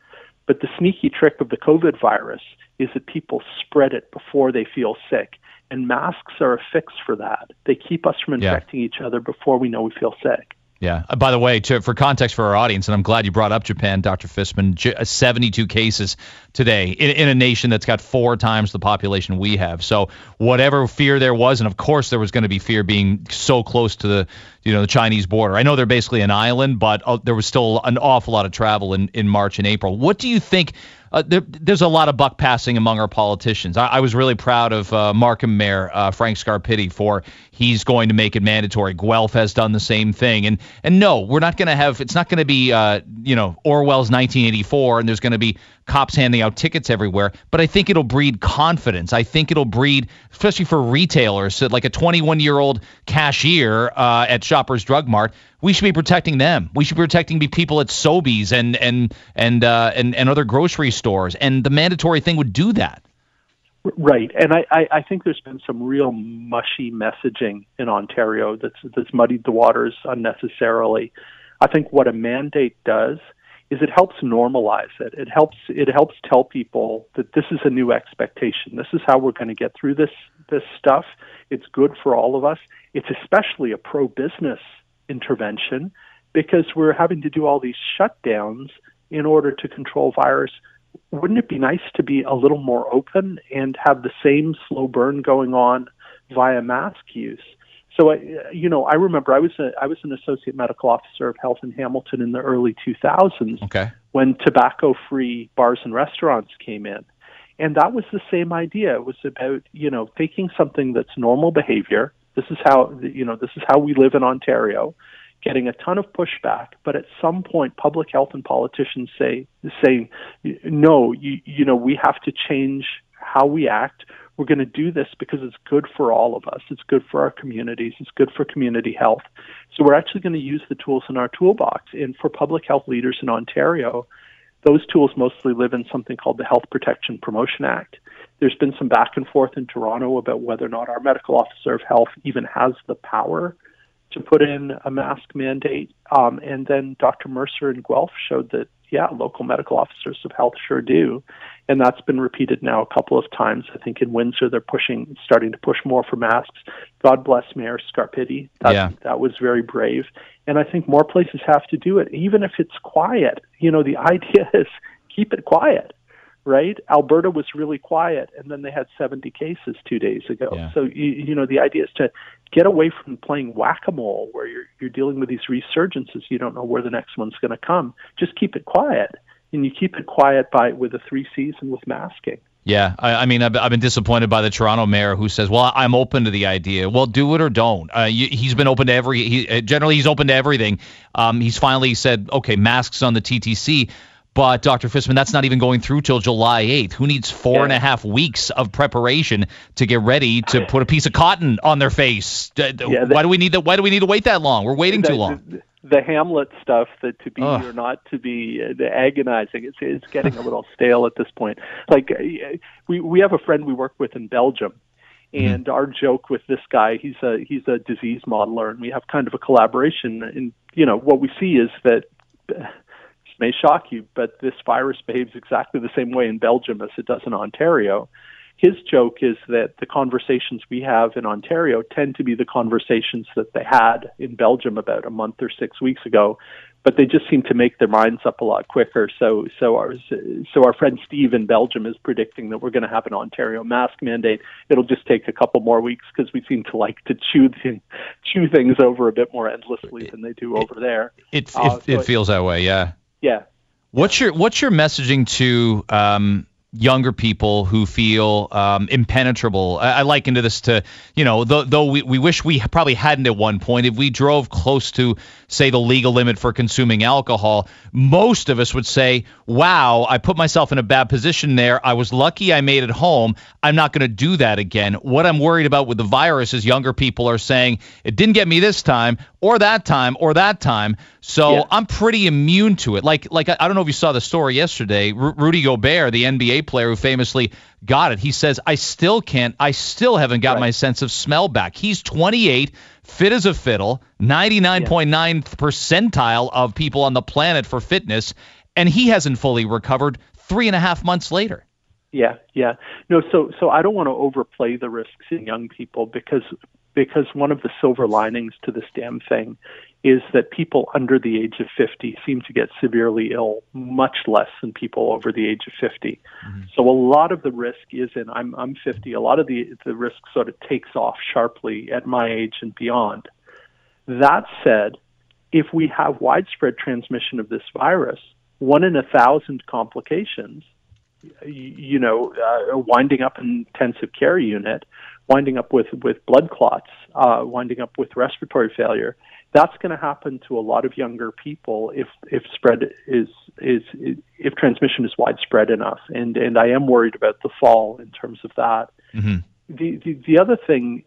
But the sneaky trick of the COVID virus is that people spread it before they feel sick. And masks are a fix for that. They keep us from infecting yeah. each other before we know we feel sick. Yeah. Uh, by the way, to, for context for our audience, and I'm glad you brought up Japan, Dr. Fisman, J- uh, 72 cases today in, in, a nation that's got four times the population we have. So whatever fear there was, and of course there was going to be fear being so close to the you know the Chinese border. I know they're basically an island, but uh, there was still an awful lot of travel in, in March and April. What do you think? Uh, there, there's a lot of buck passing among our politicians. I, I was really proud of uh, Markham Mayor uh, Frank Scarpitti for he's going to make it mandatory. Guelph has done the same thing, and and no, we're not going to have. It's not going to be uh, you know Orwell's 1984, and there's going to be cops handing out tickets everywhere. But I think it'll breed confidence. I think it'll breed, especially for retailers, so like a 21 year old cashier uh, at Shoppers Drug Mart we should be protecting them. We should be protecting people at Sobeys and and and uh, and and other grocery stores. And the mandatory thing would do that. Right, and I, I, I think there's been some real mushy messaging in Ontario that's that's muddied the waters unnecessarily. I think what a mandate does is it helps normalize it. It helps it helps tell people that this is a new expectation. This is how we're going to get through this this stuff. It's good for all of us. It's especially a pro business intervention because we're having to do all these shutdowns in order to control virus. Wouldn't it be nice to be a little more open and have the same slow burn going on via mask use? So, I, you know, I remember I was a, I was an associate medical officer of health in Hamilton in the early 2000s okay. when tobacco-free bars and restaurants came in, and that was the same idea. It was about you know taking something that's normal behavior this is how you know this is how we live in Ontario, getting a ton of pushback. But at some point, public health and politicians say say no. You you know we have to change how we act. We're going to do this because it's good for all of us. It's good for our communities. It's good for community health. So we're actually going to use the tools in our toolbox. And for public health leaders in Ontario, those tools mostly live in something called the Health Protection Promotion Act. There's been some back and forth in Toronto about whether or not our medical officer of health even has the power to put in a mask mandate. Um, and then Dr. Mercer in Guelph showed that, yeah, local medical officers of health sure do. And that's been repeated now a couple of times. I think in Windsor they're pushing, starting to push more for masks. God bless Mayor Scarpitti. That, yeah. that was very brave. And I think more places have to do it, even if it's quiet. You know, the idea is keep it quiet right? Alberta was really quiet, and then they had 70 cases two days ago. Yeah. So you, you know the idea is to get away from playing whack-a-mole, where you're you're dealing with these resurgences. You don't know where the next one's going to come. Just keep it quiet, and you keep it quiet by with the three C's and with masking. Yeah, I, I mean, I've, I've, been disappointed by the Toronto mayor who says, "Well, I'm open to the idea. Well, do it or don't." Uh, you, he's been open to every. He, uh, generally, he's open to everything. Um, he's finally said, "Okay, masks on the TTC." But Dr. Fisman, that's not even going through till July 8th. Who needs four yeah. and a half weeks of preparation to get ready to put a piece of cotton on their face? Yeah, the, why do we need to, Why do we need to wait that long? We're waiting the, too long. The, the, Hamlet stuff, that to be Ugh. or not to be, uh, the agonizing. It's it's getting a little stale at this point. Like uh, we we have a friend we work with in Belgium, mm-hmm. and our joke with this guy, he's a he's a disease modeler, and we have kind of a collaboration. And you know what we see is that may shock you, but this virus behaves exactly the same way in Belgium as it does in Ontario. His joke is that the conversations we have in Ontario tend to be the conversations that they had in Belgium about a month or six weeks ago but they just seem to make their minds up a lot quicker. So, so our so our friend Steve in Belgium is predicting that we're going to have an Ontario mask mandate. It'll just take a couple more weeks because we seem to like to chew th- chew things over a bit more endlessly than they do over there. It it, uh, so it feels that way, yeah. Yeah. What's your what's your messaging to um, younger people who feel um, impenetrable. I, I liken to this to, you know, though, though we, we wish we probably hadn't at one point. If we drove close to, say, the legal limit for consuming alcohol, most of us would say, wow, I put myself in a bad position there. I was lucky I made it home. I'm not going to do that again. What I'm worried about with the virus is younger people are saying, it didn't get me this time or that time or that time. So yeah. I'm pretty immune to it. Like, like I, I don't know if you saw the story yesterday. R- Rudy Gobert, the NBA player who famously got it, he says, I still can't, I still haven't got right. my sense of smell back. He's 28, fit as a fiddle, 99.9 yeah. percentile of people on the planet for fitness, and he hasn't fully recovered three and a half months later. Yeah, yeah. No, so so I don't want to overplay the risks in young people because because one of the silver linings to this damn thing is that people under the age of 50 seem to get severely ill much less than people over the age of 50. Mm-hmm. So a lot of the risk is in I'm I'm 50. A lot of the the risk sort of takes off sharply at my age and beyond. That said, if we have widespread transmission of this virus, one in a thousand complications, you know, uh, winding up in intensive care unit, winding up with with blood clots, uh, winding up with respiratory failure that's going to happen to a lot of younger people if if spread is is if transmission is widespread enough. And and I am worried about the fall in terms of that. Mm-hmm. the, the the other thing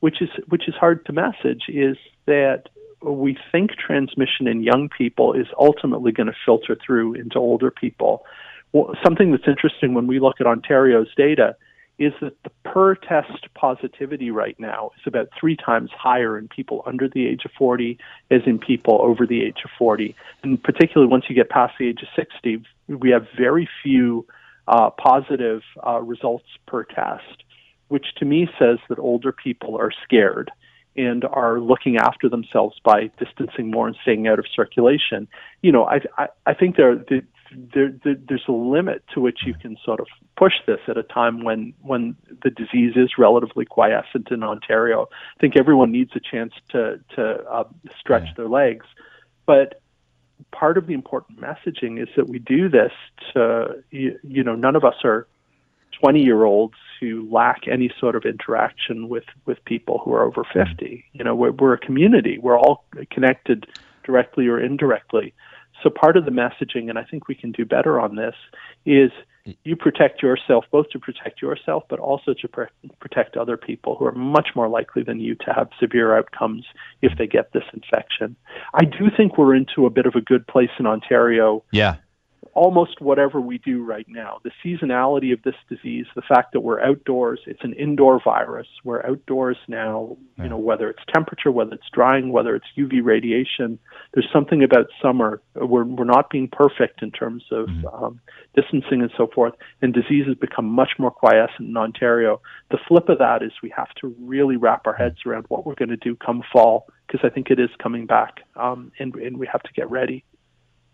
which is which is hard to message is that we think transmission in young people is ultimately going to filter through into older people. Well, something that's interesting when we look at Ontario's data is that the per test positivity right now is about three times higher in people under the age of 40 as in people over the age of 40. And particularly once you get past the age of 60, we have very few uh, positive uh, results per test, which to me says that older people are scared and are looking after themselves by distancing more and staying out of circulation. You know, I I, I think there the, there, there, there's a limit to which you can sort of push this at a time when when the disease is relatively quiescent in Ontario. I think everyone needs a chance to to uh, stretch yeah. their legs, but part of the important messaging is that we do this to you, you know none of us are 20 year olds who lack any sort of interaction with with people who are over 50 you know we're, we're a community we're all connected directly or indirectly so part of the messaging, and I think we can do better on this, is you protect yourself, both to protect yourself, but also to protect other people who are much more likely than you to have severe outcomes if they get this infection. I do think we're into a bit of a good place in Ontario. Yeah almost whatever we do right now. The seasonality of this disease, the fact that we're outdoors, it's an indoor virus. We're outdoors now, yeah. you know, whether it's temperature, whether it's drying, whether it's UV radiation. There's something about summer. We're, we're not being perfect in terms of mm-hmm. um, distancing and so forth, and disease has become much more quiescent in Ontario. The flip of that is we have to really wrap our heads around what we're going to do come fall, because I think it is coming back, um, and, and we have to get ready.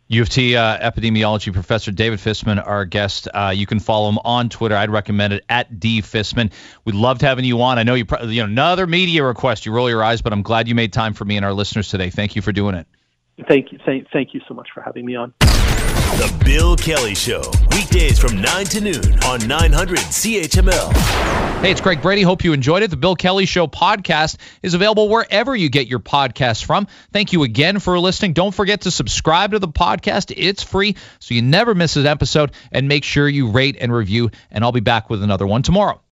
U of T uh, epidemiology professor David Fisman, our guest. Uh, you can follow him on Twitter. I'd recommend it at D Fisman. We'd loved having you on. I know you, you know, another media request. You roll your eyes, but I'm glad you made time for me and our listeners today. Thank you for doing it. Thank you. Thank, thank you so much for having me on. The Bill Kelly Show, weekdays from 9 to noon on 900 CHML. Hey, it's Greg Brady. Hope you enjoyed it. The Bill Kelly Show podcast is available wherever you get your podcasts from. Thank you again for listening. Don't forget to subscribe to the podcast. It's free, so you never miss an episode. And make sure you rate and review. And I'll be back with another one tomorrow.